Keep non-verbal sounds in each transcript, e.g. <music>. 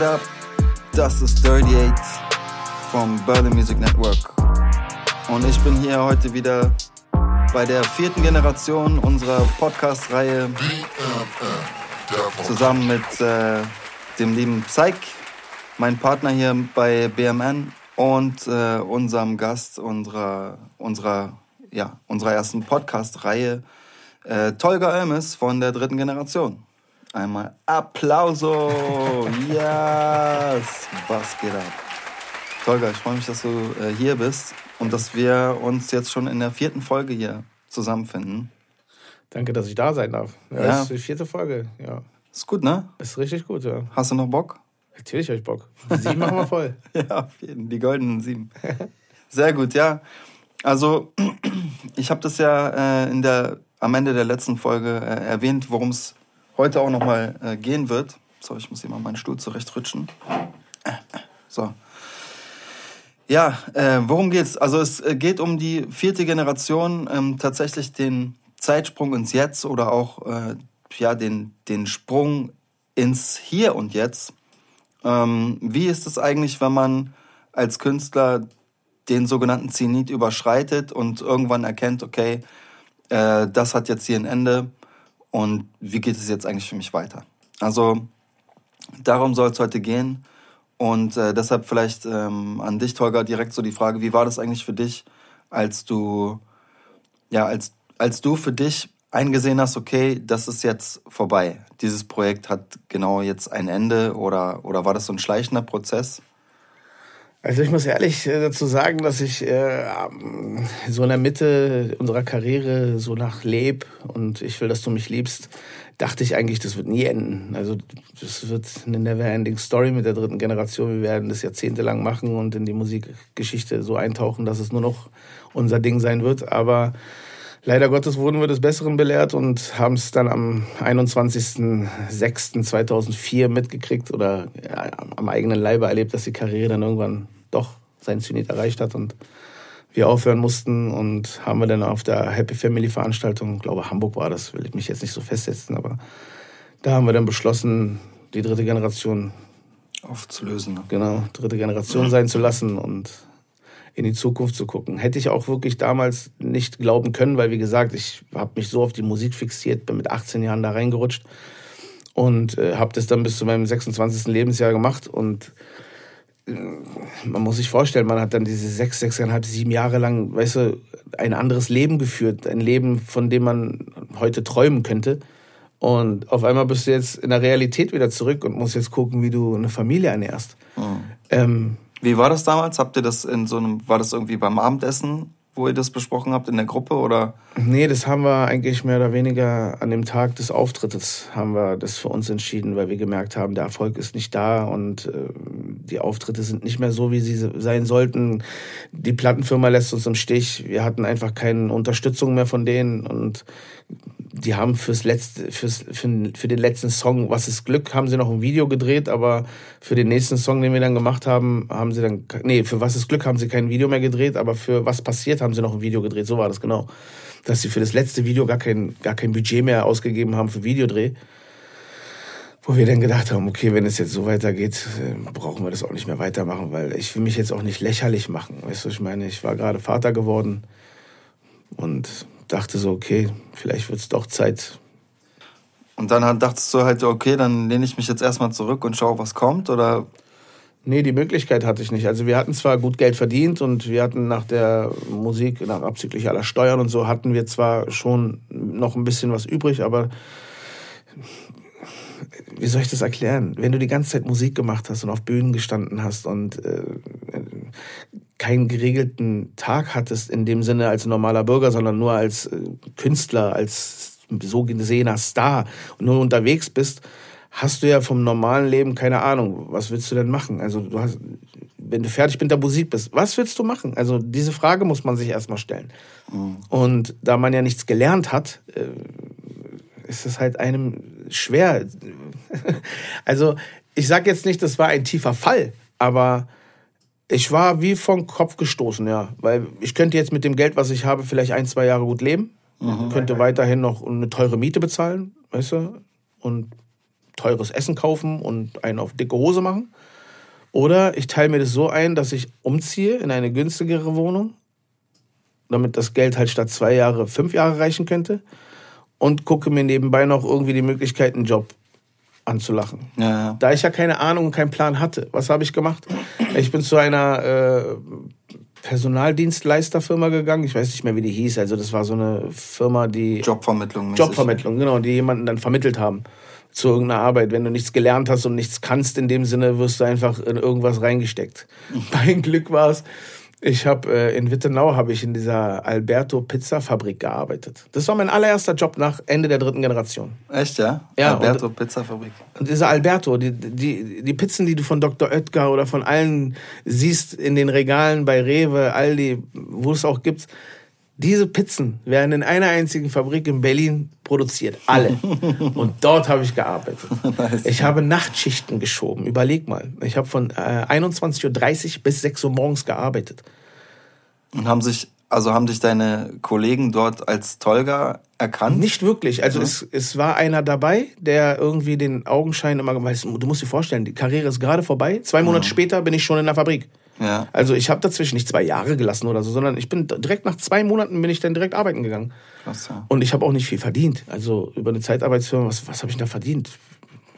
geht ab? Das ist Dirty Eight vom Berlin Music Network. Und ich bin hier heute wieder bei der vierten Generation unserer Podcast-Reihe zusammen mit äh, dem lieben Psych, mein Partner hier bei BMN und äh, unserem Gast unserer, unserer, ja, unserer ersten Podcast-Reihe, äh, Tolga Elmes von der dritten Generation. Einmal Applauso! yes! Was geht ab? Tolga, ich freue mich, dass du äh, hier bist und dass wir uns jetzt schon in der vierten Folge hier zusammenfinden. Danke, dass ich da sein darf. Ja, ja. Das ist die vierte Folge, ja. Ist gut, ne? Ist richtig gut, ja. Hast du noch Bock? Natürlich habe ich Bock. Sieben machen wir voll. <laughs> ja, auf jeden, die goldenen sieben. Sehr gut, ja. Also, <clears throat> ich habe das ja äh, in der, am Ende der letzten Folge äh, erwähnt, worum es heute auch nochmal äh, gehen wird. So, ich muss hier mal meinen Stuhl zurechtrutschen. So. Ja, äh, worum geht's? Also es äh, geht um die vierte Generation, ähm, tatsächlich den Zeitsprung ins Jetzt oder auch äh, ja, den, den Sprung ins Hier und Jetzt. Ähm, wie ist es eigentlich, wenn man als Künstler den sogenannten Zenit überschreitet und irgendwann erkennt, okay, äh, das hat jetzt hier ein Ende und wie geht es jetzt eigentlich für mich weiter? Also darum soll es heute gehen und äh, deshalb vielleicht ähm, an dich, Tolga, direkt so die Frage, wie war das eigentlich für dich, als du, ja, als, als du für dich eingesehen hast, okay, das ist jetzt vorbei. Dieses Projekt hat genau jetzt ein Ende oder, oder war das so ein schleichender Prozess? Also ich muss ehrlich äh, dazu sagen, dass ich äh, so in der Mitte unserer Karriere so nach leb und ich will, dass du mich liebst, dachte ich eigentlich, das wird nie enden. Also das wird eine never-ending Story mit der dritten Generation. Wir werden das jahrzehntelang machen und in die Musikgeschichte so eintauchen, dass es nur noch unser Ding sein wird. Aber leider Gottes wurden wir des Besseren belehrt und haben es dann am 21.06.2004 mitgekriegt oder ja, am eigenen Leibe erlebt, dass die Karriere dann irgendwann doch sein Zenit erreicht hat und wir aufhören mussten und haben wir dann auf der Happy Family Veranstaltung, ich glaube Hamburg war das, will ich mich jetzt nicht so festsetzen, aber da haben wir dann beschlossen, die dritte Generation aufzulösen. Ne? Genau, dritte Generation sein zu lassen und in die Zukunft zu gucken. Hätte ich auch wirklich damals nicht glauben können, weil wie gesagt, ich habe mich so auf die Musik fixiert, bin mit 18 Jahren da reingerutscht und äh, habe das dann bis zu meinem 26. Lebensjahr gemacht und äh, man muss sich vorstellen, man hat dann diese sechs, sechseinhalb, sieben Jahre lang, weißt du, ein anderes Leben geführt, ein Leben, von dem man heute träumen könnte. Und auf einmal bist du jetzt in der Realität wieder zurück und musst jetzt gucken, wie du eine Familie ernährst. Mhm. Ähm, wie war das damals? Habt ihr das in so einem, war das irgendwie beim Abendessen, wo ihr das besprochen habt in der Gruppe oder? Nee, das haben wir eigentlich mehr oder weniger an dem Tag des Auftrittes haben wir das für uns entschieden, weil wir gemerkt haben, der Erfolg ist nicht da und äh, die Auftritte sind nicht mehr so, wie sie sein sollten. Die Plattenfirma lässt uns im Stich. Wir hatten einfach keine Unterstützung mehr von denen und die haben fürs letzte, fürs, für, für den letzten Song, Was ist Glück, haben sie noch ein Video gedreht, aber für den nächsten Song, den wir dann gemacht haben, haben sie dann, nee, für Was ist Glück haben sie kein Video mehr gedreht, aber für Was passiert haben sie noch ein Video gedreht, so war das genau. Dass sie für das letzte Video gar kein, gar kein Budget mehr ausgegeben haben für Videodreh. Wo wir dann gedacht haben, okay, wenn es jetzt so weitergeht, äh, brauchen wir das auch nicht mehr weitermachen, weil ich will mich jetzt auch nicht lächerlich machen. Weißt du, ich meine, ich war gerade Vater geworden und dachte so, okay, vielleicht wird es doch Zeit. Und dann dachtest du halt, okay, dann lehne ich mich jetzt erstmal zurück und schaue, was kommt, oder? Nee, die Möglichkeit hatte ich nicht. Also wir hatten zwar gut Geld verdient und wir hatten nach der Musik, nach abzüglich aller Steuern und so, hatten wir zwar schon noch ein bisschen was übrig, aber wie soll ich das erklären? Wenn du die ganze Zeit Musik gemacht hast und auf Bühnen gestanden hast und äh, keinen geregelten Tag hattest in dem Sinne als normaler Bürger, sondern nur als äh, Künstler, als so gesehener Star und nur unterwegs bist, hast du ja vom normalen Leben keine Ahnung. Was willst du denn machen? Also du hast, wenn du fertig mit der Musik bist, was willst du machen? Also diese Frage muss man sich erstmal stellen. Mhm. Und da man ja nichts gelernt hat, äh, ist es halt einem schwer. <laughs> also ich sage jetzt nicht, das war ein tiefer Fall, aber ich war wie vom Kopf gestoßen, ja. Weil ich könnte jetzt mit dem Geld, was ich habe, vielleicht ein, zwei Jahre gut leben. Mhm. Könnte weiterhin noch eine teure Miete bezahlen, weißt du? Und teures Essen kaufen und einen auf dicke Hose machen. Oder ich teile mir das so ein, dass ich umziehe in eine günstigere Wohnung, damit das Geld halt statt zwei Jahre fünf Jahre reichen könnte. Und gucke mir nebenbei noch irgendwie die Möglichkeit, einen Job anzulachen. Ja, ja. Da ich ja keine Ahnung und keinen Plan hatte, was habe ich gemacht? Ich bin zu einer äh, Personaldienstleisterfirma gegangen. Ich weiß nicht mehr, wie die hieß. Also das war so eine Firma, die Jobvermittlung. Jobvermittlung, genau, die jemanden dann vermittelt haben zu irgendeiner Arbeit. Wenn du nichts gelernt hast und nichts kannst in dem Sinne, wirst du einfach in irgendwas reingesteckt. Mein Glück war es, ich habe äh, in Wittenau habe ich in dieser Alberto Pizza Fabrik gearbeitet. Das war mein allererster Job nach Ende der dritten Generation. Echt, ja? Ja, Alberto Pizzafabrik. Und dieser Alberto, die, die, die Pizzen, die du von Dr. Oetker oder von allen siehst in den Regalen bei Rewe, Aldi, wo es auch gibt, diese Pizzen werden in einer einzigen Fabrik in Berlin produziert. Alle. <laughs> Und dort habe ich gearbeitet. Ich habe Nachtschichten geschoben. Überleg mal. Ich habe von äh, 21.30 Uhr bis 6 Uhr morgens gearbeitet. Und haben sich, also haben dich deine Kollegen dort als Tolga erkannt? Nicht wirklich. Also es, es war einer dabei, der irgendwie den Augenschein immer gemacht Du musst dir vorstellen, die Karriere ist gerade vorbei. Zwei Monate später bin ich schon in der Fabrik. Ja. Also ich habe dazwischen nicht zwei Jahre gelassen oder so, sondern ich bin direkt nach zwei Monaten bin ich dann direkt arbeiten gegangen. Krass, ja. Und ich habe auch nicht viel verdient. Also über eine Zeitarbeitsfirma, was, was habe ich da verdient?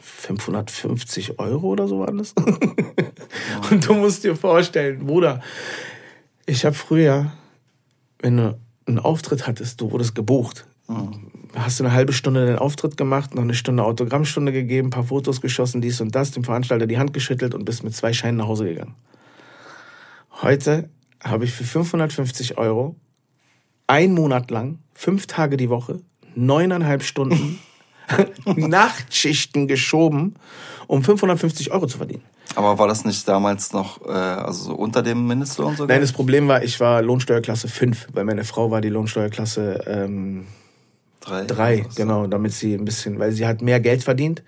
550 Euro oder so waren das. <laughs> Und du musst dir vorstellen, Bruder, ich habe früher, wenn du einen Auftritt hattest, du wurdest gebucht. Hast du eine halbe Stunde den Auftritt gemacht, noch eine Stunde Autogrammstunde gegeben, ein paar Fotos geschossen, dies und das, dem Veranstalter die Hand geschüttelt und bist mit zwei Scheinen nach Hause gegangen. Heute habe ich für 550 Euro ein Monat lang, fünf Tage die Woche, neuneinhalb Stunden <laughs> Nachtschichten geschoben, um 550 Euro zu verdienen. Aber war das nicht damals noch äh, also so unter dem Mindestlohn sogar? Nein, das Problem war, ich war Lohnsteuerklasse 5, weil meine Frau war die Lohnsteuerklasse ähm, Drei. 3, Also, genau, damit sie ein bisschen, weil sie hat mehr Geld verdient.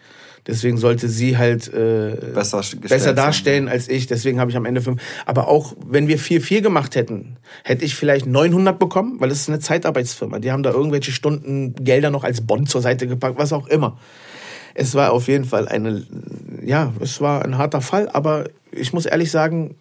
Deswegen sollte sie halt äh, Besser besser darstellen als ich. Deswegen habe ich am Ende fünf. Aber auch wenn wir 4-4 gemacht hätten, hätte ich vielleicht 900 bekommen, weil es ist eine Zeitarbeitsfirma. Die haben da irgendwelche Stunden Gelder noch als Bond zur Seite gepackt, was auch immer. Es war auf jeden Fall eine, ja, es war ein harter Fall, aber ich muss ehrlich sagen,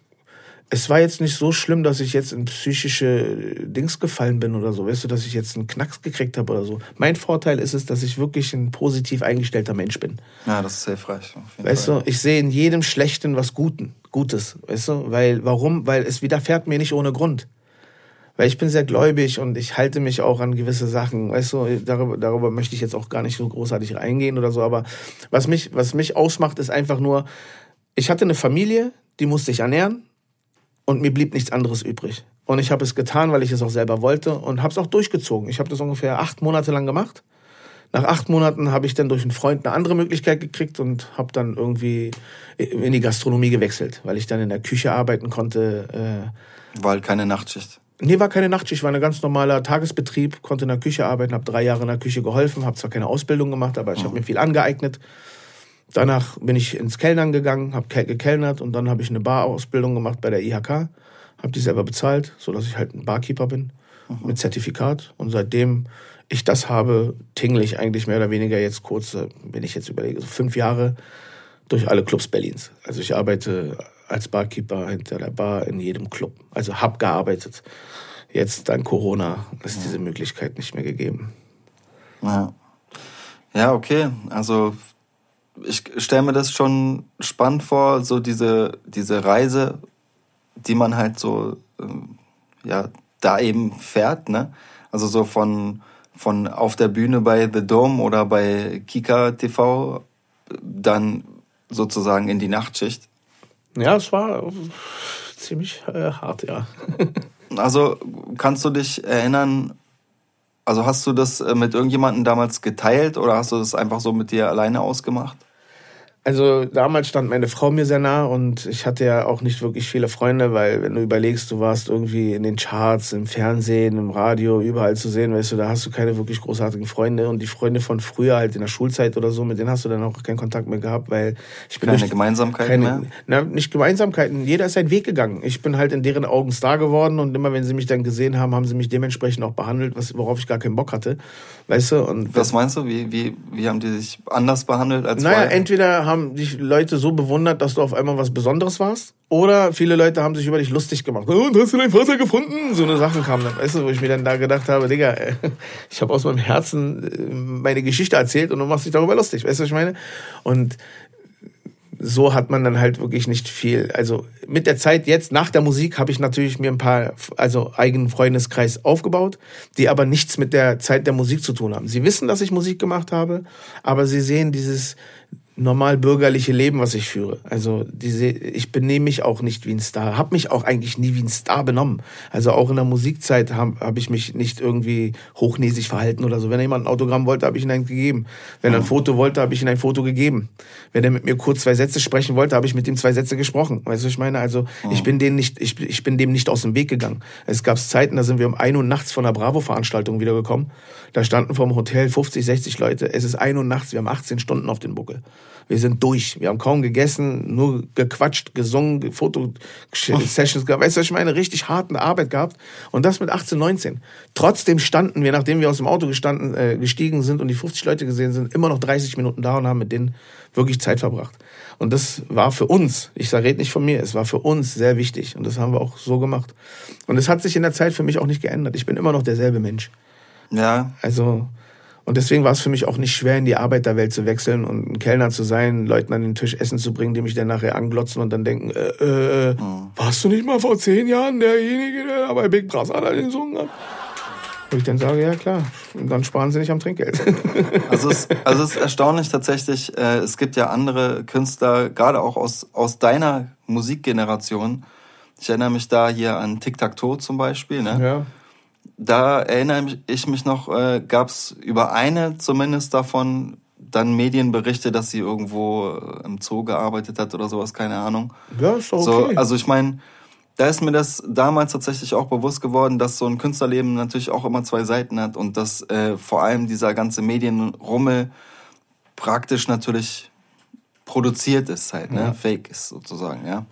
es war jetzt nicht so schlimm, dass ich jetzt in psychische Dings gefallen bin oder so, weißt du, dass ich jetzt einen Knacks gekriegt habe oder so. Mein Vorteil ist es, dass ich wirklich ein positiv eingestellter Mensch bin. Ja, das ist hilfreich. Weißt Fall. du, ich sehe in jedem Schlechten was Guten, Gutes, weißt du, weil, warum? Weil es widerfährt mir nicht ohne Grund. Weil ich bin sehr gläubig und ich halte mich auch an gewisse Sachen, weißt du, darüber, darüber möchte ich jetzt auch gar nicht so großartig reingehen oder so, aber was mich, was mich ausmacht, ist einfach nur, ich hatte eine Familie, die musste ich ernähren und mir blieb nichts anderes übrig. Und ich habe es getan, weil ich es auch selber wollte und habe es auch durchgezogen. Ich habe das ungefähr acht Monate lang gemacht. Nach acht Monaten habe ich dann durch einen Freund eine andere Möglichkeit gekriegt und habe dann irgendwie in die Gastronomie gewechselt, weil ich dann in der Küche arbeiten konnte. Äh, War halt keine Nachtschicht. Nee, war keine Nachtschicht, war ein ganz normaler Tagesbetrieb, konnte in der Küche arbeiten, habe drei Jahre in der Küche geholfen, habe zwar keine Ausbildung gemacht, aber ich habe mir viel angeeignet. Danach bin ich ins Kellnern gegangen, habe gekellnert und dann habe ich eine Barausbildung gemacht bei der IHK, habe die selber bezahlt, so dass ich halt ein Barkeeper bin mit Zertifikat und seitdem ich das habe, tingle ich eigentlich mehr oder weniger jetzt kurz, äh, wenn ich jetzt überlege, so fünf Jahre durch alle Clubs Berlins. Also ich arbeite als Barkeeper hinter der Bar in jedem Club. Also hab gearbeitet. Jetzt dank Corona ist diese Möglichkeit nicht mehr gegeben. Ja. Ja, okay. Also ich stelle mir das schon spannend vor, so diese, diese Reise, die man halt so ähm, ja, da eben fährt, ne? Also so von, von auf der Bühne bei The Dome oder bei Kika TV dann sozusagen in die Nachtschicht. Ja, es war ziemlich äh, hart, ja. <laughs> Also kannst du dich erinnern, also hast du das äh, mit irgendjemandem damals geteilt oder hast du das einfach so mit dir alleine ausgemacht? Also damals stand meine Frau mir sehr nah und ich hatte ja auch nicht wirklich viele Freunde, weil wenn du überlegst, du warst irgendwie in den Charts, im Fernsehen, im Radio, überall zu sehen, weißt du, da hast du keine wirklich großartigen Freunde und die Freunde von früher halt in der Schulzeit oder so, mit denen hast du dann auch keinen Kontakt mehr gehabt, weil ich bin keine durch, Gemeinsamkeiten keine, mehr. Na, nicht Gemeinsamkeiten, jeder ist seinen Weg gegangen. Ich bin halt in deren Augen Star geworden und immer wenn sie mich dann gesehen haben, haben sie mich dementsprechend auch behandelt, was, worauf ich gar keinen Bock hatte, weißt du. Und Was meinst du? Wie, wie, wie haben die sich anders behandelt als naja, vorher? entweder haben dich Leute so bewundert, dass du auf einmal was Besonderes warst, oder viele Leute haben sich über dich lustig gemacht. Oh, hast du deinen Vater gefunden? So eine Sachen kamen dann, weißt du, wo ich mir dann da gedacht habe, Digga, äh, <laughs> ich habe aus meinem Herzen äh, meine Geschichte erzählt und du machst dich darüber lustig, weißt du, was ich meine? Und so hat man dann halt wirklich nicht viel. Also mit der Zeit jetzt, nach der Musik, habe ich natürlich mir ein paar, also eigenen Freundeskreis aufgebaut, die aber nichts mit der Zeit der Musik zu tun haben. Sie wissen, dass ich Musik gemacht habe, aber sie sehen dieses normal bürgerliche Leben, was ich führe. Also diese, ich benehme mich auch nicht wie ein Star, habe mich auch eigentlich nie wie ein Star benommen. Also auch in der Musikzeit habe hab ich mich nicht irgendwie hochnäsig verhalten oder so. Wenn jemand ein Autogramm wollte, habe ich ihm ein gegeben. Wenn er ein Foto wollte, habe ich ihm ein Foto gegeben. Wenn er mit mir kurz zwei Sätze sprechen wollte, habe ich mit ihm zwei Sätze gesprochen. Weißt du, was ich meine? Also ich bin denen nicht, ich, ich bin dem nicht aus dem Weg gegangen. Es gab Zeiten, da sind wir um ein Uhr nachts von der Bravo-Veranstaltung wiedergekommen. Da standen vom Hotel 50, 60 Leute. Es ist ein Uhr nachts, wir haben 18 Stunden auf den Buckel. Wir sind durch. Wir haben kaum gegessen, nur gequatscht, gesungen, Fotosessions gehabt. Weißt du, was ich meine? Richtig harten Arbeit gehabt. Und das mit 18, 19. Trotzdem standen wir, nachdem wir aus dem Auto gestanden, äh, gestiegen sind und die 50 Leute gesehen sind, immer noch 30 Minuten da und haben mit denen wirklich Zeit verbracht. Und das war für uns, ich rede nicht von mir, es war für uns sehr wichtig. Und das haben wir auch so gemacht. Und es hat sich in der Zeit für mich auch nicht geändert. Ich bin immer noch derselbe Mensch. Ja, Also, und deswegen war es für mich auch nicht schwer, in die Arbeiterwelt zu wechseln und ein Kellner zu sein, Leuten an den Tisch Essen zu bringen, die mich dann nachher anglotzen und dann denken, äh, äh, warst du nicht mal vor zehn Jahren derjenige, der bei Big Brother da gesungen hat? Wo ich dann sage, ja klar, und dann sparen sie nicht am Trinkgeld. <laughs> Also es, also es ist erstaunlich tatsächlich, äh, es gibt ja andere Künstler, gerade auch aus, aus deiner Musikgeneration. Ich erinnere mich da hier an Tic Tac Toe zum Beispiel. Ne? ja. Da erinnere ich mich noch, äh, gab es über eine zumindest davon dann Medienberichte, dass sie irgendwo äh, im Zoo gearbeitet hat oder sowas, keine Ahnung. ja, ist doch So, okay. also ich meine, da ist mir das damals tatsächlich auch bewusst geworden, dass so ein Künstlerleben natürlich auch immer zwei Seiten hat und dass äh, vor allem dieser ganze Medienrummel praktisch natürlich produziert ist halt, ne? Fake ist sozusagen, ja.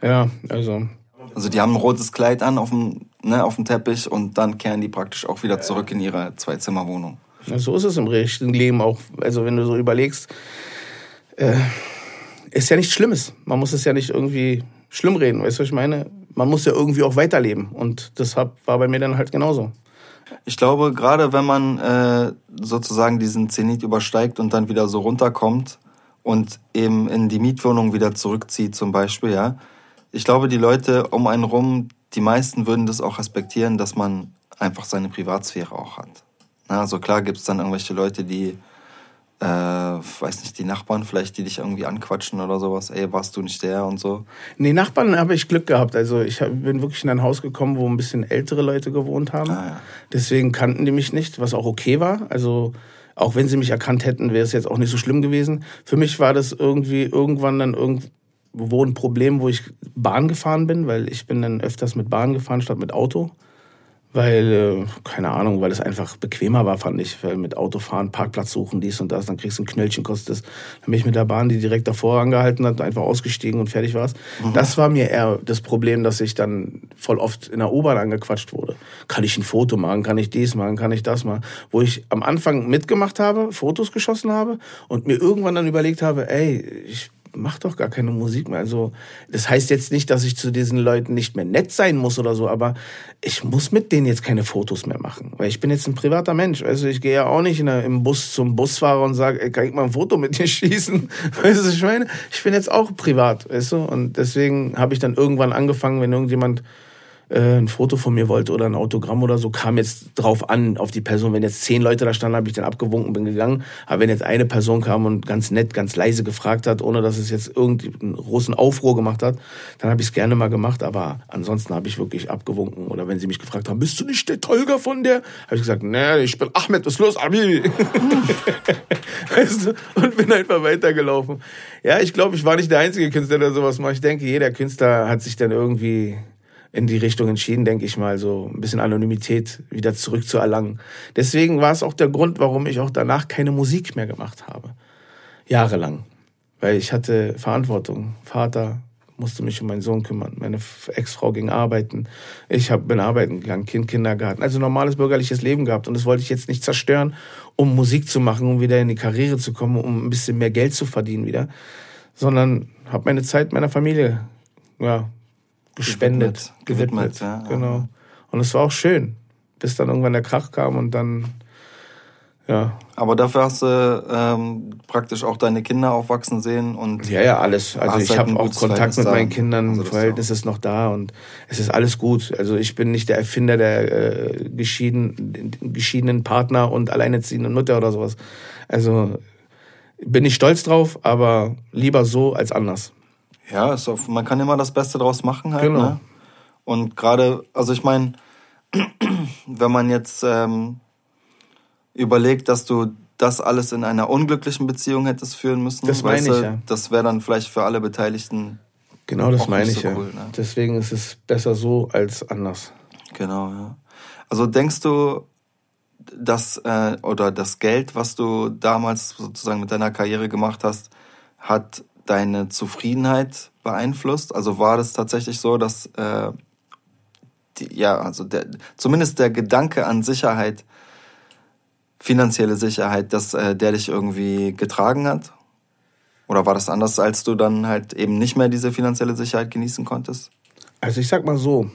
ja, also, Also die haben ein rotes Kleid an auf dem, ne, auf dem Teppich und dann kehren die praktisch auch wieder zurück in ihre Zwei-Zimmer-Wohnung. Ja, so ist es im richtigen Leben auch. Also wenn du so überlegst, äh, ist ja nichts Schlimmes. Man muss es ja nicht irgendwie schlimm reden, weißt du, was ich meine? Man muss ja irgendwie auch weiterleben. Und deshalb war bei mir dann halt genauso. Ich glaube, gerade wenn man äh, sozusagen diesen Zenit übersteigt und dann wieder so runterkommt und eben in die Mietwohnung wieder zurückzieht zum Beispiel, ja, ich glaube, die Leute um einen rum, die meisten würden das auch respektieren, dass man einfach seine Privatsphäre auch hat. Na, also klar gibt's dann irgendwelche Leute, die, äh, weiß nicht, die Nachbarn vielleicht, die dich irgendwie anquatschen oder sowas, ey, warst du nicht der und so. Nee, Nachbarn habe ich Glück gehabt. Also ich hab, bin wirklich in ein Haus gekommen, wo ein bisschen ältere Leute gewohnt haben. Ah, ja. Deswegen kannten die mich nicht, was auch okay war. Also auch wenn sie mich erkannt hätten, wäre es jetzt auch nicht so schlimm gewesen. Für mich war das irgendwie irgendwann dann irgendwo ein Problem, wo ich Bahn gefahren bin, weil ich bin dann öfters mit Bahn gefahren statt mit Auto. Weil, äh, keine Ahnung, weil es einfach bequemer war, fand ich. Weil mit Auto fahren, Parkplatz suchen, dies und das, dann kriegst du ein Knöllchen, kostet es. Dann bin ich mit der Bahn, die direkt davor angehalten hat, einfach ausgestiegen und fertig war's. Das war mir eher das Problem, dass ich dann voll oft in der U-Bahn angequatscht wurde. Kann ich ein Foto machen? Kann ich dies machen? Kann ich das machen? Wo ich am Anfang mitgemacht habe, Fotos geschossen habe und mir irgendwann dann überlegt habe, ey, ich mach doch gar keine Musik mehr. Also, das heißt jetzt nicht, dass ich zu diesen Leuten nicht mehr nett sein muss oder so, aber ich muss mit denen jetzt keine Fotos mehr machen. Weil ich bin jetzt ein privater Mensch. Also, ich gehe ja auch nicht der, im Bus zum Busfahrer und sage, kann ich mal ein Foto mit dir <laughs> schießen? Weißt du, ich meine? Ich bin jetzt auch privat, weißt du? Und deswegen habe ich dann irgendwann angefangen, wenn irgendjemand äh, ein Foto von mir wollte oder ein Autogramm oder so, kam jetzt drauf an, auf die Person. Wenn jetzt zehn Leute da standen, habe ich dann abgewunken, bin gegangen. Aber wenn jetzt eine Person kam und ganz nett, ganz leise gefragt hat, ohne dass es jetzt irgendeinen großen Aufruhr gemacht hat, dann habe ich es gerne mal gemacht. Aber ansonsten habe ich wirklich abgewunken. Oder wenn sie mich gefragt haben, bist du nicht der Tolga von der? Habe ich gesagt, nee, ich bin Ahmed, was ist los, Abi? <laughs> weißt du? Und bin einfach weitergelaufen. Ja, ich glaube, ich war nicht der einzige Künstler, der sowas macht. Ich denke, jeder Künstler hat sich dann irgendwie in die Richtung entschieden, denke ich mal, so ein bisschen Anonymität wieder zurückzuerlangen. Deswegen war es auch der Grund, warum ich auch danach keine Musik mehr gemacht habe. Jahrelang. Weil ich hatte Verantwortung. Vater musste mich um meinen Sohn kümmern. Meine Ex-Frau ging arbeiten. Ich hab, bin arbeiten gegangen, Kind, Kindergarten. Also normales bürgerliches Leben gehabt. Und das wollte ich jetzt nicht zerstören, um Musik zu machen, um wieder in die Karriere zu kommen, um ein bisschen mehr Geld zu verdienen wieder. Sondern habe meine Zeit meiner Familie ja, gespendet, gewidmet. gewidmet ja, genau. Und es war auch schön, bis dann irgendwann der Krach kam und dann, ja. Aber dafür hast du ähm, praktisch auch deine Kinder aufwachsen sehen und. Ja, ja, alles. Also ich halt habe auch Kontakt mit meinen Kindern, also Verhältnis ist noch da und es ist alles gut. Also ich bin nicht der Erfinder der äh, geschieden, geschiedenen Partner und alleinerziehenden Mutter oder sowas. Also bin ich stolz drauf, aber lieber so als anders. Ja, ist auf, man kann immer das Beste draus machen halt. Genau. Ne? Und gerade, also ich meine, <clears throat> wenn man jetzt ähm, überlegt, dass du das alles in einer unglücklichen Beziehung hättest führen müssen, das meine ich, ja. das wäre dann vielleicht für alle Beteiligten. Genau, das meine ich so ja. Cool, ne? Deswegen ist es besser so als anders. Genau, ja. Also denkst du, dass äh, oder das Geld, was du damals sozusagen mit deiner Karriere gemacht hast, hat deine Zufriedenheit beeinflusst? Also war das tatsächlich so, dass äh, die, ja, also der, zumindest der Gedanke an Sicherheit, finanzielle Sicherheit, dass äh, der dich irgendwie getragen hat? Oder war das anders, als du dann halt eben nicht mehr diese finanzielle Sicherheit genießen konntest? Also ich sag mal so,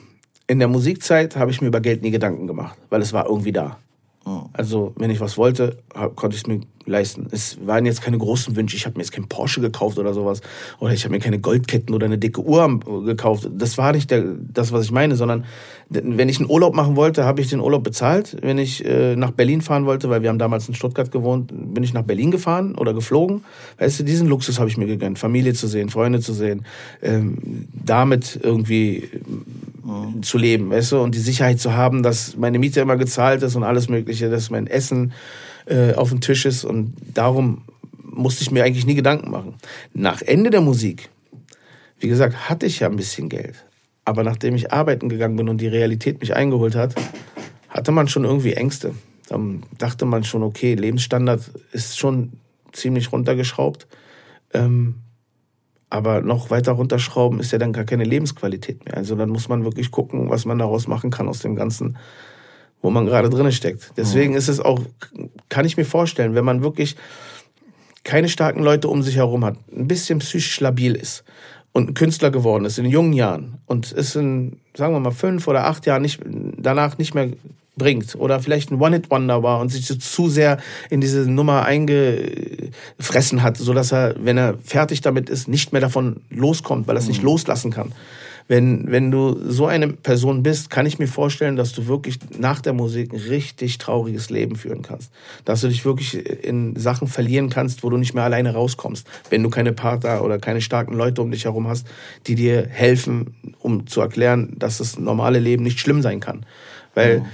in der Musikzeit habe ich mir über Geld nie Gedanken gemacht, weil es war irgendwie da. Oh. Also wenn ich was wollte, konnte ich es mir leisten. Es waren jetzt keine großen Wünsche. Ich habe mir jetzt kein Porsche gekauft oder sowas. Oder ich habe mir keine Goldketten oder eine dicke Uhr gekauft. Das war nicht der, das, was ich meine, sondern wenn ich einen Urlaub machen wollte, habe ich den Urlaub bezahlt. Wenn ich äh, nach Berlin fahren wollte, weil wir haben damals in Stuttgart gewohnt, bin ich nach Berlin gefahren oder geflogen. Weißt du, diesen Luxus habe ich mir gegönnt. Familie zu sehen, Freunde zu sehen, ähm, damit irgendwie mhm. zu leben, weißt du, und die Sicherheit zu haben, dass meine Miete immer gezahlt ist und alles Mögliche, dass mein Essen äh, auf dem Tisch ist und darum musste ich mir eigentlich nie Gedanken machen. Nach Ende der Musik, wie gesagt, hatte ich ja ein bisschen Geld. Aber nachdem ich arbeiten gegangen bin und die Realität mich eingeholt hat, hatte man schon irgendwie Ängste. Dann dachte man schon, okay, Lebensstandard ist schon ziemlich runtergeschraubt. Ähm, aber noch weiter runterschrauben ist ja dann gar keine Lebensqualität mehr. Also dann muss man wirklich gucken, was man daraus machen kann aus dem ganzen wo man gerade drin steckt. Deswegen ist es auch, kann ich mir vorstellen, wenn man wirklich keine starken Leute um sich herum hat, ein bisschen psychisch labil ist und ein Künstler geworden ist in jungen Jahren und es in, sagen wir mal, fünf oder acht Jahren nicht, danach nicht mehr bringt oder vielleicht ein One-Hit-Wonder war und sich zu sehr in diese Nummer eingefressen hat, so dass er, wenn er fertig damit ist, nicht mehr davon loskommt, weil er es nicht mhm. loslassen kann wenn, wenn du so eine Person bist, kann ich mir vorstellen, dass du wirklich nach der Musik ein richtig trauriges Leben führen kannst. Dass du dich wirklich in Sachen verlieren kannst, wo du nicht mehr alleine rauskommst. Wenn du keine Partner oder keine starken Leute um dich herum hast, die dir helfen, um zu erklären, dass das normale Leben nicht schlimm sein kann. Weil, mhm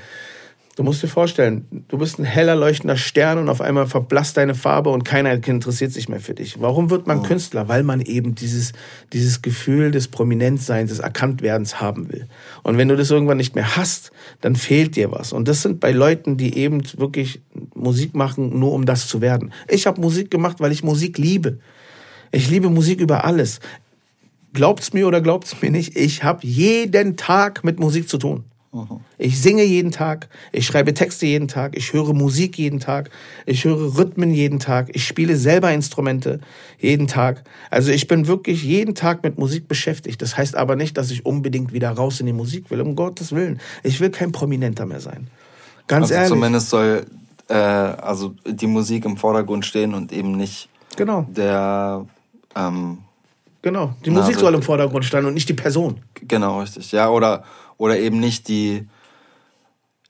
Du musst dir vorstellen, du bist ein heller leuchtender Stern und auf einmal verblasst deine Farbe und keiner interessiert sich mehr für dich. Warum wird man oh. Künstler? Weil man eben dieses, dieses Gefühl des Prominentseins, des Erkanntwerdens haben will. Und wenn du das irgendwann nicht mehr hast, dann fehlt dir was. Und das sind bei Leuten, die eben wirklich Musik machen, nur um das zu werden. Ich habe Musik gemacht, weil ich Musik liebe. Ich liebe Musik über alles. Glaubt's mir oder glaubt's mir nicht, ich habe jeden Tag mit Musik zu tun. Ich singe jeden Tag, ich schreibe Texte jeden Tag, ich höre Musik jeden Tag, ich höre Rhythmen jeden Tag, ich spiele selber Instrumente jeden Tag. Also ich bin wirklich jeden Tag mit Musik beschäftigt. Das heißt aber nicht, dass ich unbedingt wieder raus in die Musik will, um Gottes Willen. Ich will kein Prominenter mehr sein. Ganz also ehrlich. Zumindest soll äh, also die Musik im Vordergrund stehen und eben nicht genau. der ähm, Genau, die Musik also, soll im Vordergrund stehen und nicht die Person. Genau, richtig. Ja, oder oder eben nicht die,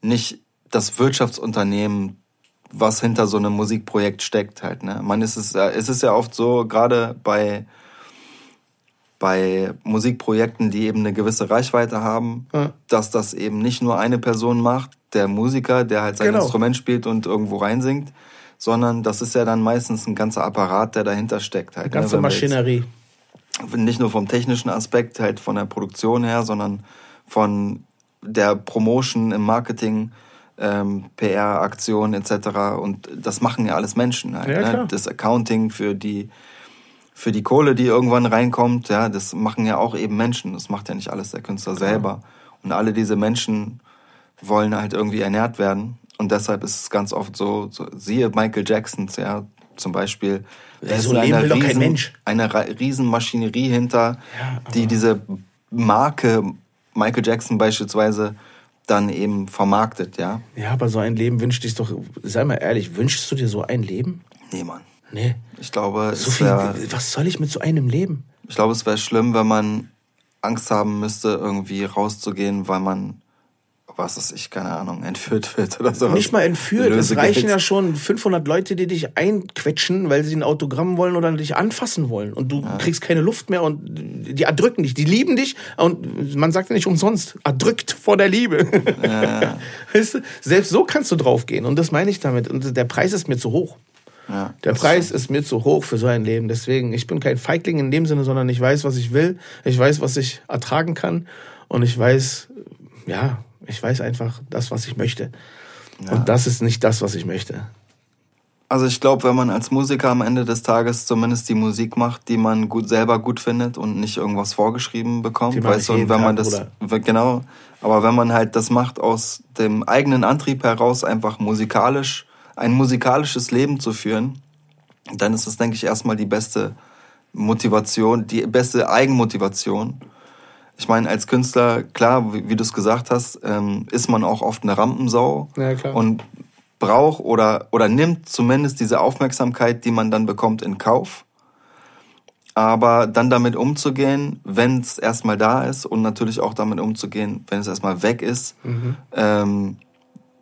nicht das Wirtschaftsunternehmen, was hinter so einem Musikprojekt steckt halt. Ne? Man ist es, es ist ja oft so, gerade bei bei Musikprojekten, die eben eine gewisse Reichweite haben, ja. dass das eben nicht nur eine Person macht, der Musiker, der halt sein genau. Instrument spielt und irgendwo reinsingt, sondern das ist ja dann meistens ein ganzer Apparat, der dahinter steckt. Halt, eine ganze ne? Maschinerie. Jetzt, nicht nur vom technischen Aspekt, halt von der Produktion her, sondern von der Promotion im Marketing, ähm, PR-Aktionen etc. Und das machen ja alles Menschen halt. Ja, ne? Das Accounting für die für die Kohle, die irgendwann reinkommt, ja, das machen ja auch eben Menschen. Das macht ja nicht alles der Künstler selber. Und alle diese Menschen wollen halt irgendwie ernährt werden. Und deshalb ist es ganz oft so, so siehe Michael Jacksons, ja, zum Beispiel. Ist so eine, riesen, eine Riesenmaschinerie hinter, ja, die diese Marke Michael Jackson beispielsweise dann eben vermarktet, ja. Ja, aber so ein Leben wünscht dich doch, sei mal ehrlich, wünschst du dir so ein Leben? Nee, Mann. Nee. Ich glaube, so viel, wär, was soll ich mit so einem leben? Ich glaube, es wäre schlimm, wenn man Angst haben müsste, irgendwie rauszugehen, weil man, was ist ich, keine Ahnung, entführt wird oder so. Nicht mal entführt. Es reichen ja schon 500 Leute, die dich einquetschen, weil sie ein Autogramm wollen oder dich anfassen wollen. Und du ja. kriegst keine Luft mehr und die erdrücken dich. Die lieben dich und man sagt ja nicht umsonst, erdrückt vor der Liebe. Ja. <laughs> Weißt du? Selbst so kannst du draufgehen. Und das meine ich damit. Und der Preis ist mir zu hoch. Ja, der Preis ist, ist mir zu hoch für so ein Leben. Deswegen, ich bin kein Feigling in dem Sinne, sondern ich weiß, was ich will. Ich weiß, was ich ertragen kann. Und ich weiß, ja, ich weiß einfach das, was ich möchte. Ja. Und das ist nicht das, was ich möchte. Also ich glaube, wenn man als Musiker am Ende des Tages zumindest die Musik macht, die man gut selber gut findet und nicht irgendwas vorgeschrieben bekommt, weißt du, und wenn man das oder? genau, aber wenn man halt das macht aus dem eigenen Antrieb heraus, einfach musikalisch ein musikalisches Leben zu führen, dann ist das, denke ich, erstmal die beste Motivation, die beste Eigenmotivation. Ich meine, als Künstler, klar, wie, wie du es gesagt hast, ähm, ist man auch oft eine Rampensau ja, klar. und braucht oder, oder nimmt zumindest diese Aufmerksamkeit, die man dann bekommt, in Kauf. Aber dann damit umzugehen, wenn es erstmal da ist und natürlich auch damit umzugehen, wenn es erstmal weg ist, mhm. ähm,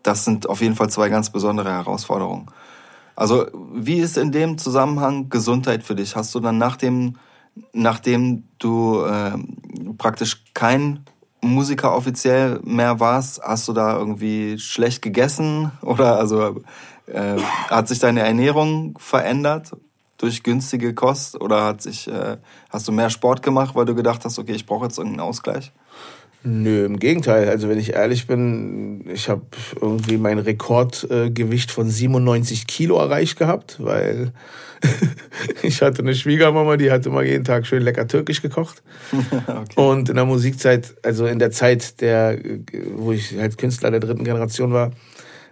das sind auf jeden Fall zwei ganz besondere Herausforderungen. Also, wie ist in dem Zusammenhang Gesundheit für dich? Hast du dann nachdem, nachdem du äh, praktisch kein Musiker offiziell mehr warst, hast du da irgendwie schlecht gegessen <laughs> oder also äh, hat sich deine Ernährung verändert durch günstige Kost oder hat sich äh, hast du mehr Sport gemacht, weil du gedacht hast, okay, ich brauche jetzt irgendeinen Ausgleich? Nö, im Gegenteil. Also wenn ich ehrlich bin, ich habe irgendwie mein Rekordgewicht äh, von 97 Kilo erreicht gehabt, weil <laughs> ich hatte eine Schwiegermama, die hat immer jeden Tag schön lecker türkisch gekocht. <laughs> okay. Und in der Musikzeit, also in der Zeit, der, wo ich halt Künstler der dritten Generation war,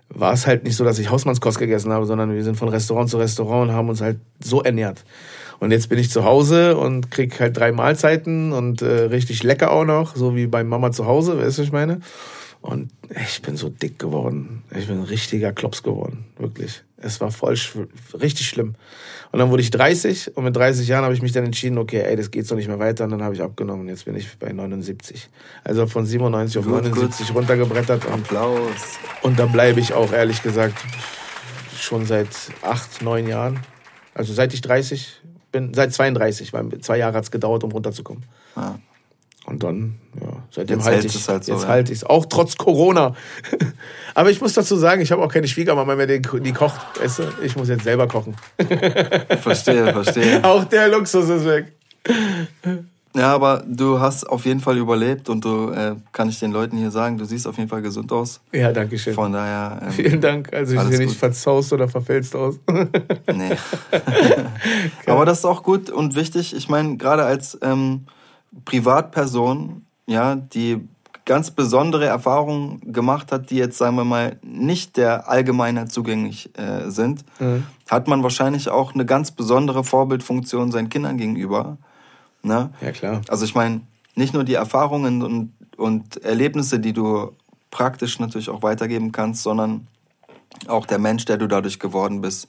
war es halt nicht so, dass ich Hausmannskost gegessen habe, sondern wir sind von Restaurant zu Restaurant und haben uns halt so ernährt. Und jetzt bin ich zu Hause und krieg halt drei Mahlzeiten und äh, richtig lecker auch noch, so wie bei Mama zu Hause, weißt du, was ich meine? Und ich bin so dick geworden. Ich bin ein richtiger Klops geworden, wirklich. Es war voll richtig schlimm. Und dann wurde ich 30 und mit 30 Jahren habe ich mich dann entschieden, okay, ey, das geht so nicht mehr weiter. Und dann habe ich abgenommen und jetzt bin ich bei 79. Also von 97 auf gut, 79 gut. runtergebrettert. Und, Applaus. Und da bleibe ich auch, ehrlich gesagt, schon seit acht, neun Jahren. Also seit ich 30 bin seit 32, weil zwei Jahre hat es gedauert, um runterzukommen. Ja. Und dann, ja, seitdem halte ich es halt so, jetzt ja. halte ich es. Auch trotz Corona. <laughs> Aber ich muss dazu sagen, ich habe auch keine Schwiegermama mehr, die, die kocht. Du? Ich muss jetzt selber kochen. verstehe, verstehe. <laughs> Auch der Luxus ist weg. Ja, aber du hast auf jeden Fall überlebt und du, äh, kann ich den Leuten hier sagen, du siehst auf jeden Fall gesund aus. Ja, danke schön. Von daher. Ähm, Vielen Dank. Also ich sehe nicht verzaust oder verfälzt aus. nee. <laughs> <laughs> aber das ist auch gut und wichtig. Ich meine, gerade als ähm, Privatperson, ja, die ganz besondere Erfahrungen gemacht hat, die jetzt, sagen wir mal, nicht der Allgemeinheit zugänglich äh, sind, mhm. hat man wahrscheinlich auch eine ganz besondere Vorbildfunktion seinen Kindern gegenüber Ne? Ja, klar. Also ich meine, nicht nur die Erfahrungen und, und Erlebnisse, die du praktisch natürlich auch weitergeben kannst, sondern auch der Mensch, der du dadurch geworden bist,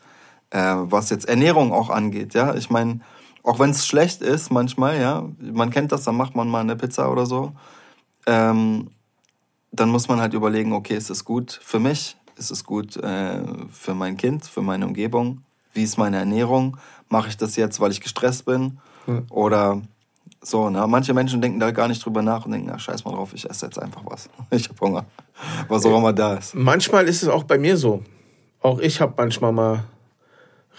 äh, was jetzt Ernährung auch angeht. Ja, ich meine, auch wenn es schlecht ist manchmal, ja, man kennt das, dann macht man mal eine Pizza oder so. Ähm, dann muss man halt überlegen, okay, ist es gut für mich? Ist es gut äh, für mein Kind, für meine Umgebung? Wie ist meine Ernährung? Mache ich das jetzt, weil ich gestresst bin? Hm. Oder so, ne? Manche Menschen denken da gar nicht drüber nach und denken, na, scheiß mal drauf, ich esse jetzt einfach was. <laughs> Ich habe Hunger. Was auch immer da ist. Manchmal ist es auch bei mir so. Auch ich habe manchmal mal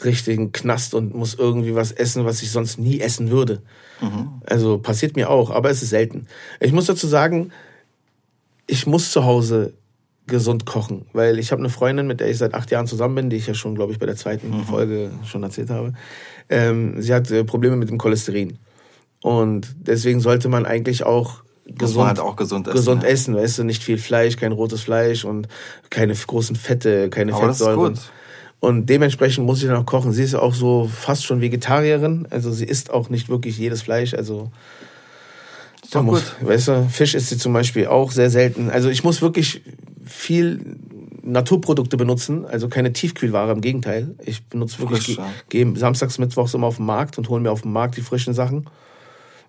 richtigen Knast und muss irgendwie was essen, was ich sonst nie essen würde. Mhm. Also passiert mir auch, aber es ist selten. Ich muss dazu sagen, ich muss zu Hause gesund kochen, weil ich habe eine Freundin, mit der ich seit acht Jahren zusammen bin, die ich ja schon, glaube ich, bei der zweiten mhm. Folge schon erzählt habe. Ähm, sie hat äh, Probleme mit dem Cholesterin. Und deswegen sollte man eigentlich auch gesund, halt auch gesund essen. Gesund ja. essen, weißt du, nicht viel Fleisch, kein rotes Fleisch und keine großen Fette, keine Aber Fettsäuren. Das ist gut. Und dementsprechend muss ich dann auch kochen. Sie ist auch so fast schon Vegetarierin, also sie isst auch nicht wirklich jedes Fleisch, also da muss, weißt du, Fisch isst sie zum Beispiel auch sehr selten. Also ich muss wirklich viel Naturprodukte benutzen, also keine Tiefkühlware, im Gegenteil. Ich benutze wirklich, gehe samstags, mittwochs immer auf den Markt und hole mir auf dem Markt die frischen Sachen.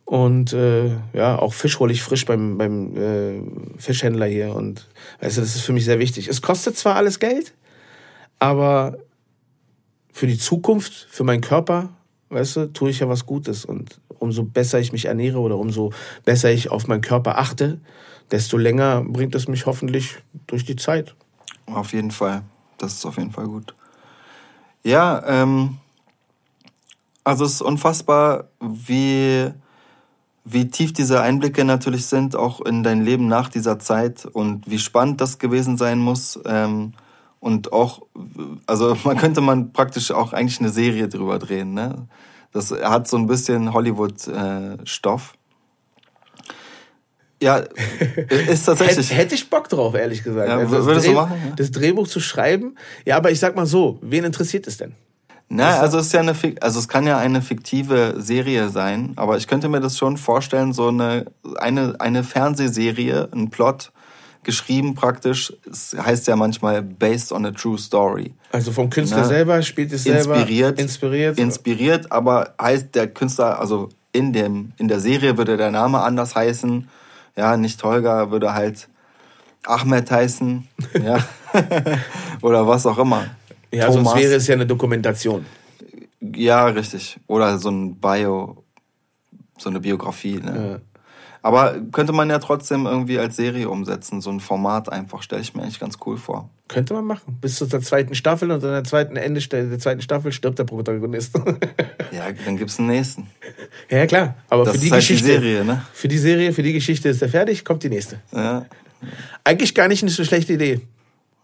Und äh, ja, auch Fisch hole ich frisch beim, beim äh, Fischhändler hier. Und weißt du, das ist für mich sehr wichtig. Es kostet zwar alles Geld, aber für die Zukunft, für meinen Körper, weißt du, tue ich ja was Gutes. Und umso besser ich mich ernähre oder umso besser ich auf meinen Körper achte, desto länger bringt es mich hoffentlich durch die Zeit. Auf jeden Fall. Das ist auf jeden Fall gut. Ja, ähm, also es ist unfassbar, wie wie tief diese Einblicke natürlich sind, auch in dein Leben nach dieser Zeit und wie spannend das gewesen sein muss. Ähm, und auch, also <laughs> man könnte man praktisch auch eigentlich eine Serie drüber drehen. Ne? Das hat so ein bisschen Hollywood-Stoff. Äh, ja, ist tatsächlich. Hätte ich Bock drauf, ehrlich gesagt. Ja, also würdest Dreh, du machen? Ja? Das Drehbuch zu schreiben. Ja, aber ich sag mal so, wen interessiert es denn? Na, also es ist ja eine, also es kann ja eine fiktive Serie sein, aber ich könnte mir das schon vorstellen, so eine, eine, eine Fernsehserie, ein Plot, geschrieben praktisch, es heißt ja manchmal based on a true story. Also vom Künstler ne? selber spielt es selber inspiriert, inspiriert. Inspiriert, aber heißt der Künstler, also in dem, in der Serie würde der Name anders heißen, ja, nicht Holger, würde halt Ahmed heißen, <laughs> ja, <laughs> oder was auch immer. Ja, Thomas. sonst wäre es ja eine Dokumentation. Ja, richtig. Oder so ein Bio, so eine Biografie. Ne? Ja. Aber könnte man ja trotzdem irgendwie als Serie umsetzen, so ein Format einfach, stelle ich mir eigentlich ganz cool vor. Könnte man machen. Bis zur zweiten Staffel und an der zweiten Ende der zweiten Staffel stirbt der Protagonist. <laughs> ja, dann gibt es einen nächsten. Ja, klar. Aber das für die ist halt Geschichte. Die Serie, ne? Für die Serie, für die Geschichte ist er fertig, kommt die nächste. Ja. Eigentlich gar nicht eine so schlechte Idee.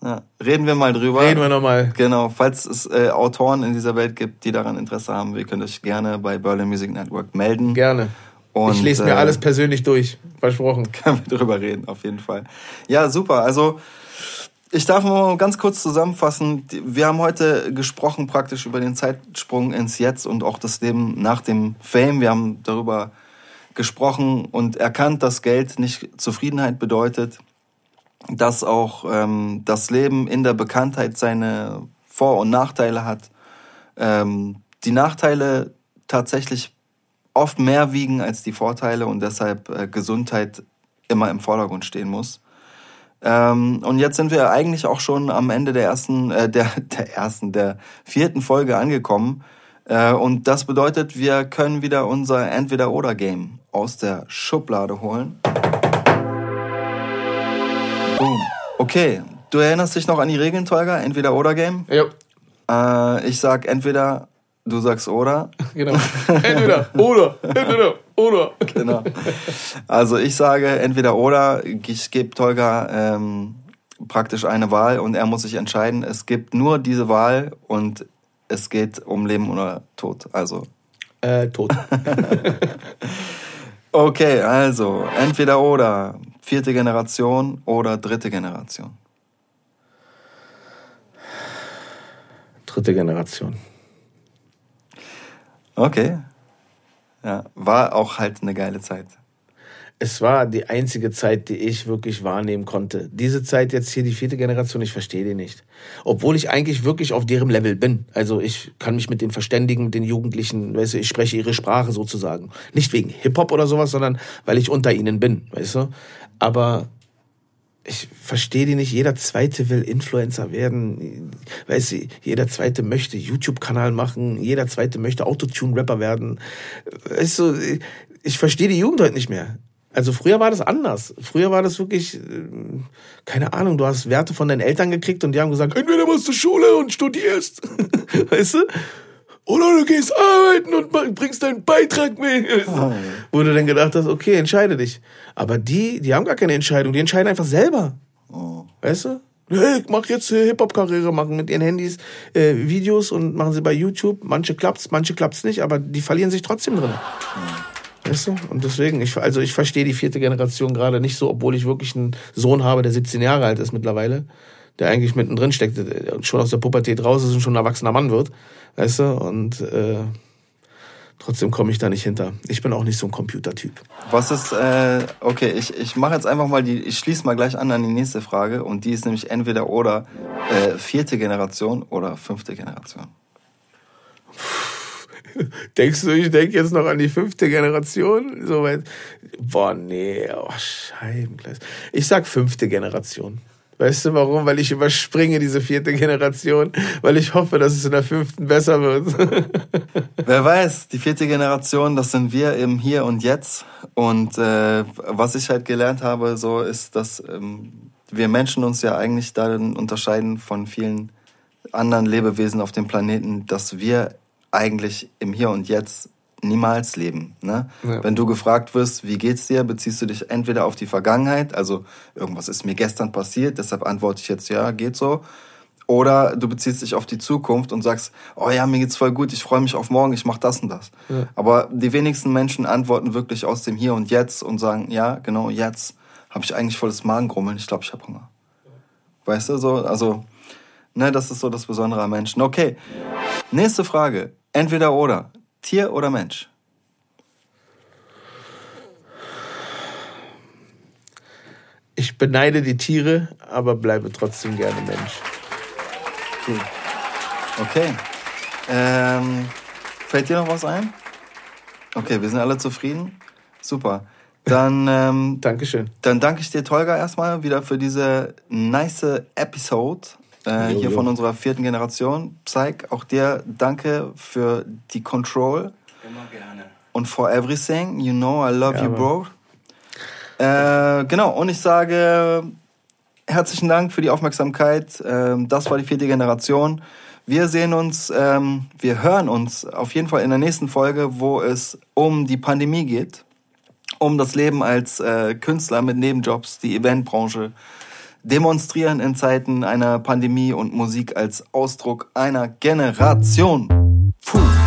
Ja, reden wir mal drüber. Reden wir nochmal. Genau, falls es äh, Autoren in dieser Welt gibt, die daran Interesse haben, ihr könnt euch gerne bei Berlin Music Network melden. Gerne. Und, ich lese mir äh, alles persönlich durch, versprochen. <laughs> Können wir drüber reden, auf jeden Fall. Ja, super. Also ich darf mal ganz kurz zusammenfassen. Wir haben heute gesprochen praktisch über den Zeitsprung ins Jetzt und auch das Leben nach dem Fame. Wir haben darüber gesprochen und erkannt, dass Geld nicht Zufriedenheit bedeutet dass auch ähm, das Leben in der Bekanntheit seine Vor- und Nachteile hat. Ähm, die Nachteile tatsächlich oft mehr wiegen als die Vorteile und deshalb äh, Gesundheit immer im Vordergrund stehen muss. Ähm, und jetzt sind wir eigentlich auch schon am Ende der ersten, äh, der, <laughs> der ersten, der vierten Folge angekommen. Äh, und das bedeutet, wir können wieder unser Entweder-Oder-Game aus der Schublade holen. Boom. Okay, du erinnerst dich noch an die Regeln, Tolga? Entweder oder Game? Ja. Äh, ich sag entweder, du sagst oder. <laughs> Genau. Entweder oder, entweder oder. Genau. Also ich sage entweder oder. Ich gebe Tolga ähm, praktisch eine Wahl und er muss sich entscheiden. Es gibt nur diese Wahl und es geht um Leben oder Tod. Also. Äh, Tod. <laughs> okay, also entweder oder vierte Generation oder dritte Generation? Dritte Generation. Okay. Ja, war auch halt eine geile Zeit es war die einzige Zeit, die ich wirklich wahrnehmen konnte. Diese Zeit jetzt hier, die vierte Generation, ich verstehe die nicht. Obwohl ich eigentlich wirklich auf deren Level bin. Also ich kann mich mit den verständigen, mit den Jugendlichen, weißt du, ich spreche ihre Sprache sozusagen. Nicht wegen Hip-Hop oder sowas, sondern weil ich unter ihnen bin, weißt du. Aber ich verstehe die nicht. Jeder Zweite will Influencer werden. Weißt du, jeder Zweite möchte YouTube-Kanal machen. Jeder Zweite möchte Autotune-Rapper werden. Weißt du, ich verstehe die Jugend heute nicht mehr. Also früher war das anders. Früher war das wirklich, äh, keine Ahnung, du hast Werte von deinen Eltern gekriegt und die haben gesagt, entweder musst du Schule und studierst. <laughs> weißt du? Oder du gehst arbeiten und bringst deinen Beitrag mit. Oh. Wo du dann gedacht hast, okay, entscheide dich. Aber die, die haben gar keine Entscheidung, die entscheiden einfach selber. Oh. Weißt du? Hey, ich mach jetzt äh, Hip-Hop-Karriere machen mit ihren Handys äh, Videos und machen sie bei YouTube. Manche klappt's, manche klappt's nicht, aber die verlieren sich trotzdem drin. Mhm. Weißt du? Und deswegen, ich, also ich verstehe die vierte Generation gerade nicht so, obwohl ich wirklich einen Sohn habe, der 17 Jahre alt ist mittlerweile, der eigentlich mittendrin steckt, schon aus der Pubertät raus ist und schon ein erwachsener Mann wird. Weißt du? Und äh, trotzdem komme ich da nicht hinter. Ich bin auch nicht so ein Computertyp. Was ist, äh, okay, ich, ich mache jetzt einfach mal die, ich schließe mal gleich an an die nächste Frage und die ist nämlich entweder oder äh, vierte Generation oder fünfte Generation. <laughs> Denkst du, ich denke jetzt noch an die fünfte Generation? Soweit. Boah, nee, oh, Scheibengleis. Ich sag fünfte Generation. Weißt du warum? Weil ich überspringe diese vierte Generation, weil ich hoffe, dass es in der fünften besser wird. <laughs> Wer weiß, die vierte Generation, das sind wir im Hier und Jetzt. Und äh, was ich halt gelernt habe, so ist, dass ähm, wir Menschen uns ja eigentlich darin unterscheiden von vielen anderen Lebewesen auf dem Planeten, dass wir eigentlich im Hier und Jetzt niemals leben. Ne? Ja. Wenn du gefragt wirst, wie geht's dir, beziehst du dich entweder auf die Vergangenheit, also irgendwas ist mir gestern passiert, deshalb antworte ich jetzt ja, geht so. Oder du beziehst dich auf die Zukunft und sagst, oh ja, mir geht's voll gut, ich freue mich auf morgen, ich mache das und das. Ja. Aber die wenigsten Menschen antworten wirklich aus dem Hier und Jetzt und sagen, ja, genau jetzt habe ich eigentlich volles Magengrummeln, ich glaube, ich habe Hunger. Weißt du, so, also, ne, das ist so das Besondere am Menschen. Okay, nächste Frage. Entweder oder. Tier oder Mensch? Ich beneide die Tiere, aber bleibe trotzdem gerne Mensch. Cool. Okay. Ähm, fällt dir noch was ein? Okay, wir sind alle zufrieden. Super. Dann, ähm, <laughs> Dankeschön. Dann danke ich dir, Tolga, erstmal wieder für diese nice Episode äh, jo, hier jo. von unserer vierten Generation. Psych, auch dir danke für die Control. Immer gerne. Und for everything. You know, I love ja, you, bro. Äh, genau, und ich sage herzlichen Dank für die Aufmerksamkeit. Ähm, das war die vierte Generation. Wir sehen uns, ähm, wir hören uns auf jeden Fall in der nächsten Folge, wo es um die Pandemie geht, um das Leben als äh, Künstler mit Nebenjobs, die Eventbranche, demonstrieren in Zeiten einer Pandemie und Musik als Ausdruck einer Generation. Puh.